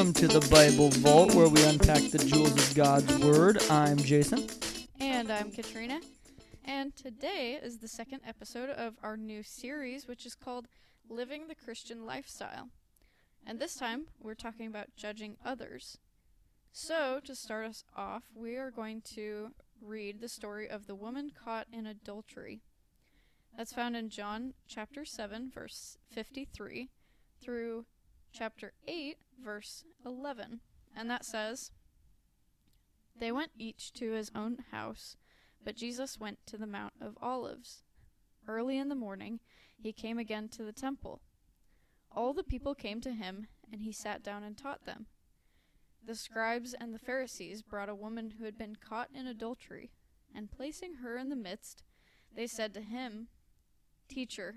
Welcome to the Bible Vault, where we unpack the jewels of God's Word. I'm Jason. And I'm Katrina. And today is the second episode of our new series, which is called Living the Christian Lifestyle. And this time, we're talking about judging others. So, to start us off, we are going to read the story of the woman caught in adultery. That's found in John chapter 7, verse 53 through chapter 8, verse 11. And that says, They went each to his own house, but Jesus went to the Mount of Olives. Early in the morning, he came again to the temple. All the people came to him, and he sat down and taught them. The scribes and the Pharisees brought a woman who had been caught in adultery, and placing her in the midst, they said to him, Teacher,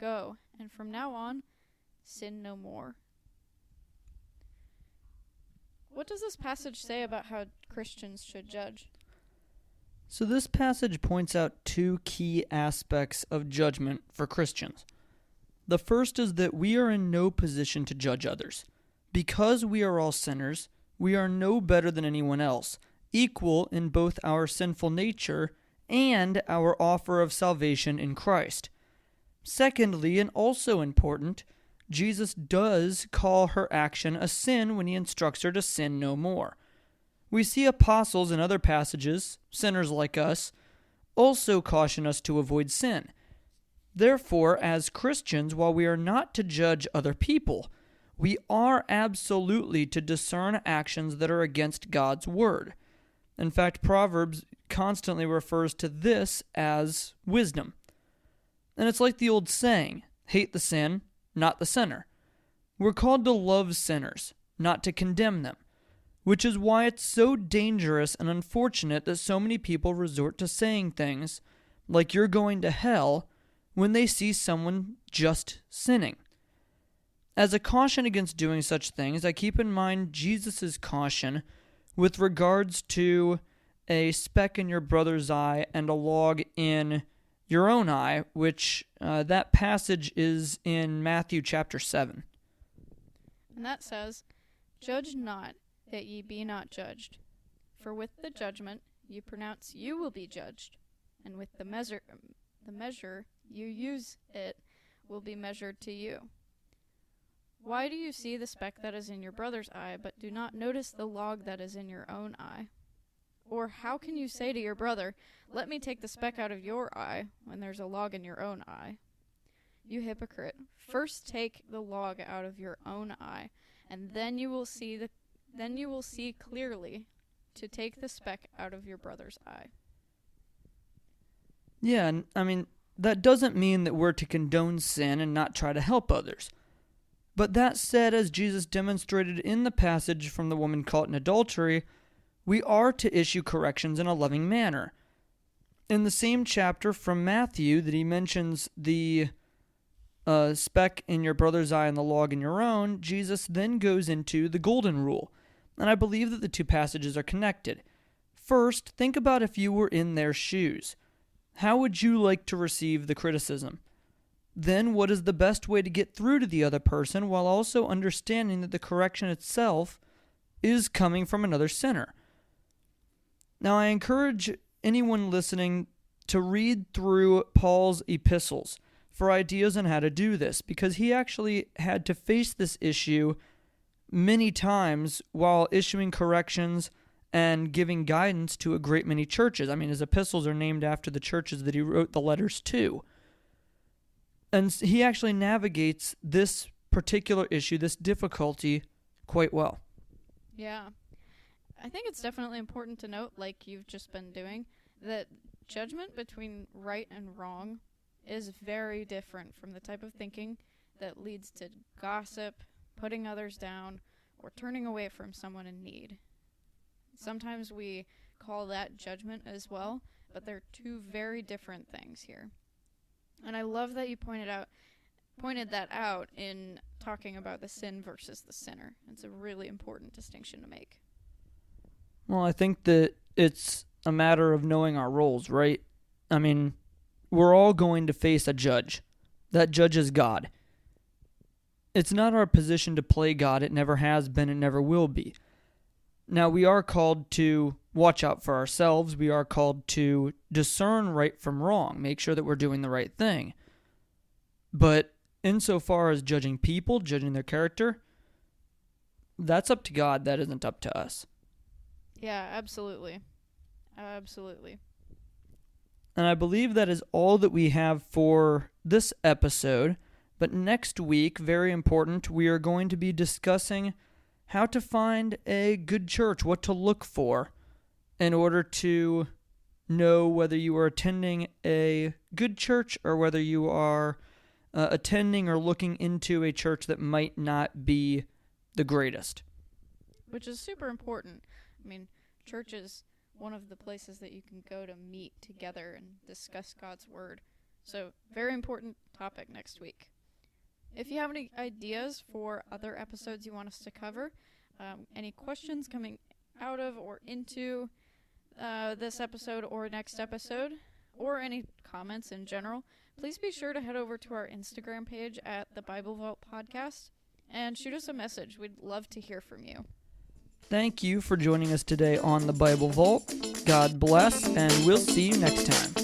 Go, and from now on, sin no more. What does this passage say about how Christians should judge? So, this passage points out two key aspects of judgment for Christians. The first is that we are in no position to judge others. Because we are all sinners, we are no better than anyone else, equal in both our sinful nature and our offer of salvation in Christ. Secondly, and also important, Jesus does call her action a sin when he instructs her to sin no more. We see apostles in other passages, sinners like us, also caution us to avoid sin. Therefore, as Christians, while we are not to judge other people, we are absolutely to discern actions that are against God's word. In fact, Proverbs constantly refers to this as wisdom. And it's like the old saying hate the sin, not the sinner. We're called to love sinners, not to condemn them, which is why it's so dangerous and unfortunate that so many people resort to saying things like you're going to hell when they see someone just sinning. As a caution against doing such things, I keep in mind Jesus' caution with regards to a speck in your brother's eye and a log in your own eye, which uh, that passage is in Matthew chapter 7. And that says, Judge not, that ye be not judged. For with the judgment you pronounce you will be judged, and with the measure, the measure you use it will be measured to you. Why do you see the speck that is in your brother's eye, but do not notice the log that is in your own eye? Or how can you say to your brother, Let me take the speck out of your eye, when there's a log in your own eye? You hypocrite, first take the log out of your own eye, and then you will see the then you will see clearly to take the speck out of your brother's eye. Yeah, and I mean, that doesn't mean that we're to condone sin and not try to help others. But that said, as Jesus demonstrated in the passage from the woman caught in adultery, we are to issue corrections in a loving manner. In the same chapter from Matthew that he mentions the uh, speck in your brother's eye and the log in your own, Jesus then goes into the golden rule. And I believe that the two passages are connected. First, think about if you were in their shoes. How would you like to receive the criticism? Then, what is the best way to get through to the other person while also understanding that the correction itself is coming from another sinner? Now, I encourage anyone listening to read through Paul's epistles for ideas on how to do this because he actually had to face this issue many times while issuing corrections and giving guidance to a great many churches. I mean, his epistles are named after the churches that he wrote the letters to. And he actually navigates this particular issue, this difficulty, quite well. Yeah. I think it's definitely important to note, like you've just been doing, that judgment between right and wrong is very different from the type of thinking that leads to gossip, putting others down, or turning away from someone in need. Sometimes we call that judgment as well, but they're two very different things here. And I love that you pointed out pointed that out in talking about the sin versus the sinner. It's a really important distinction to make. Well, I think that it's a matter of knowing our roles, right? I mean, we're all going to face a judge. That judge is God. It's not our position to play God. It never has been, it never will be. Now, we are called to watch out for ourselves. We are called to discern right from wrong, make sure that we're doing the right thing. But insofar as judging people, judging their character, that's up to God. That isn't up to us. Yeah, absolutely. Absolutely. And I believe that is all that we have for this episode. But next week, very important, we are going to be discussing how to find a good church, what to look for in order to know whether you are attending a good church or whether you are uh, attending or looking into a church that might not be the greatest. Which is super important. I mean, church is one of the places that you can go to meet together and discuss God's Word. So, very important topic next week. If you have any ideas for other episodes you want us to cover, um, any questions coming out of or into uh, this episode or next episode, or any comments in general, please be sure to head over to our Instagram page at the Bible Vault Podcast and shoot us a message. We'd love to hear from you. Thank you for joining us today on the Bible Vault. God bless, and we'll see you next time.